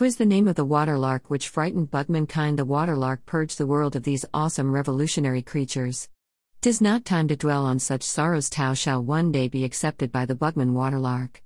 'Twas the name of the waterlark which frightened bugmankind. The waterlark purged the world of these awesome revolutionary creatures. Tis not time to dwell on such sorrows. Tao shall one day be accepted by the bugman waterlark.